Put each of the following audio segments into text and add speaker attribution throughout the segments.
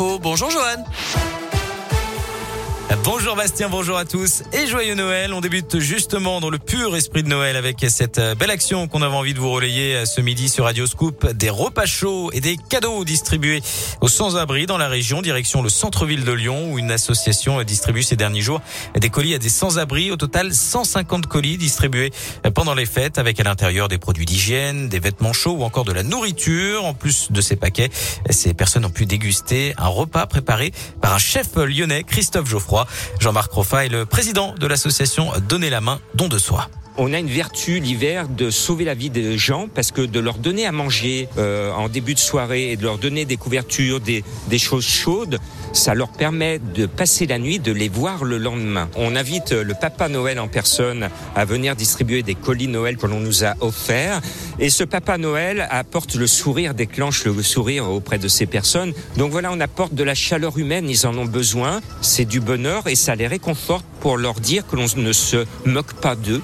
Speaker 1: Bonjour Johan.
Speaker 2: Bonjour Bastien, bonjour à tous et joyeux Noël. On débute justement dans le pur esprit de Noël avec cette euh, belle action qu'on avait envie de vous relayer euh, ce midi sur Radio Scoop. Des repas chauds et des cadeaux distribués aux sans-abri dans la région, direction le centre-ville de Lyon où une association distribue ces derniers jours des colis à des sans-abri. Au total, 150 colis distribués pendant les fêtes avec à l'intérieur des produits d'hygiène, des vêtements chauds ou encore de la nourriture. En plus de ces paquets, ces personnes ont pu déguster un repas préparé par un chef lyonnais, Christophe Geoffroy. Jean-Marc Roffa est le président de l'association Donner la main, don de soi
Speaker 3: on a une vertu l'hiver de sauver la vie des gens parce que de leur donner à manger euh, en début de soirée et de leur donner des couvertures, des, des, choses chaudes, ça leur permet de passer la nuit, de les voir le lendemain. On invite le Papa Noël en personne à venir distribuer des colis Noël que l'on nous a offerts. Et ce Papa Noël apporte le sourire, déclenche le sourire auprès de ces personnes. Donc voilà, on apporte de la chaleur humaine, ils en ont besoin, c'est du bonheur et ça les réconforte pour leur dire que l'on ne se moque pas d'eux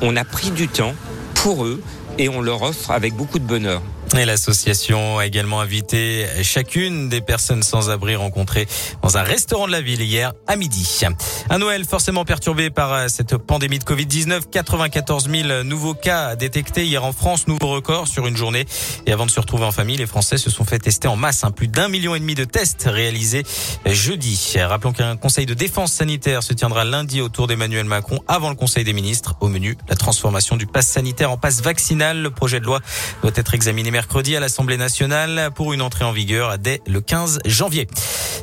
Speaker 3: on a pris du temps pour eux et on leur offre avec beaucoup de bonheur.
Speaker 2: Et l'association a également invité chacune des personnes sans abri rencontrées dans un restaurant de la ville hier à midi. Un Noël forcément perturbé par cette pandémie de Covid-19. 94 000 nouveaux cas détectés hier en France, nouveau record sur une journée. Et avant de se retrouver en famille, les Français se sont fait tester en masse. Hein. Plus d'un million et demi de tests réalisés jeudi. Rappelons qu'un conseil de défense sanitaire se tiendra lundi autour d'Emmanuel Macron avant le conseil des ministres. Au menu, la transformation du pass sanitaire en passe vaccinal. Le projet de loi doit être examiné mercredi à l'Assemblée nationale pour une entrée en vigueur dès le 15 janvier.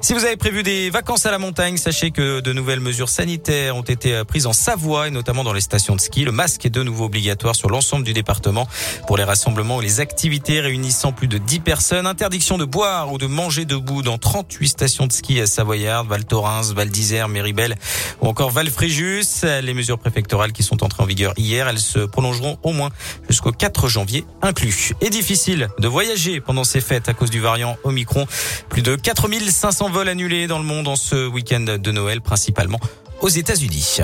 Speaker 2: Si vous avez prévu des vacances à la montagne, sachez que de nouvelles mesures sanitaires ont été prises en Savoie et notamment dans les stations de ski. Le masque est de nouveau obligatoire sur l'ensemble du département pour les rassemblements et les activités réunissant plus de 10 personnes. Interdiction de boire ou de manger debout dans 38 stations de ski à Savoyard, Val Thorens, Val d'Isère, Méribel ou encore Val Fréjus. Les mesures préfectorales qui sont entrées en vigueur hier, elles se prolongeront au moins jusqu'au 4 janvier inclus. Et difficile de voyager pendant ces fêtes à cause du variant Omicron. Plus de 4500 vols annulés dans le monde en ce week-end de Noël, principalement aux États-Unis.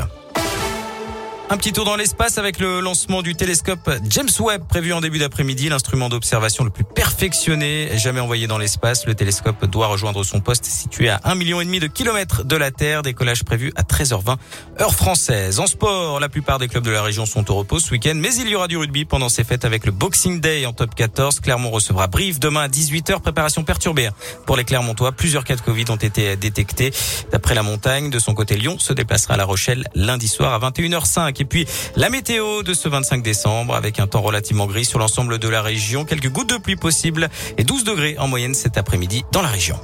Speaker 2: Un petit tour dans l'espace avec le lancement du télescope James Webb prévu en début d'après-midi, l'instrument d'observation le plus perfectionné jamais envoyé dans l'espace. Le télescope doit rejoindre son poste situé à un million et demi de kilomètres de la Terre. Décollage prévu à 13h20 heure française. En sport, la plupart des clubs de la région sont au repos ce week-end, mais il y aura du rugby pendant ces fêtes avec le Boxing Day en top 14. Clermont recevra Brive demain à 18h. Préparation perturbée pour les Clermontois. Plusieurs cas de Covid ont été détectés. D'après la montagne, de son côté, Lyon se déplacera à La Rochelle lundi soir à 21h05. Et puis la météo de ce 25 décembre avec un temps relativement gris sur l'ensemble de la région. Quelques gouttes de pluie possibles et 12 degrés en moyenne cet après-midi dans la région.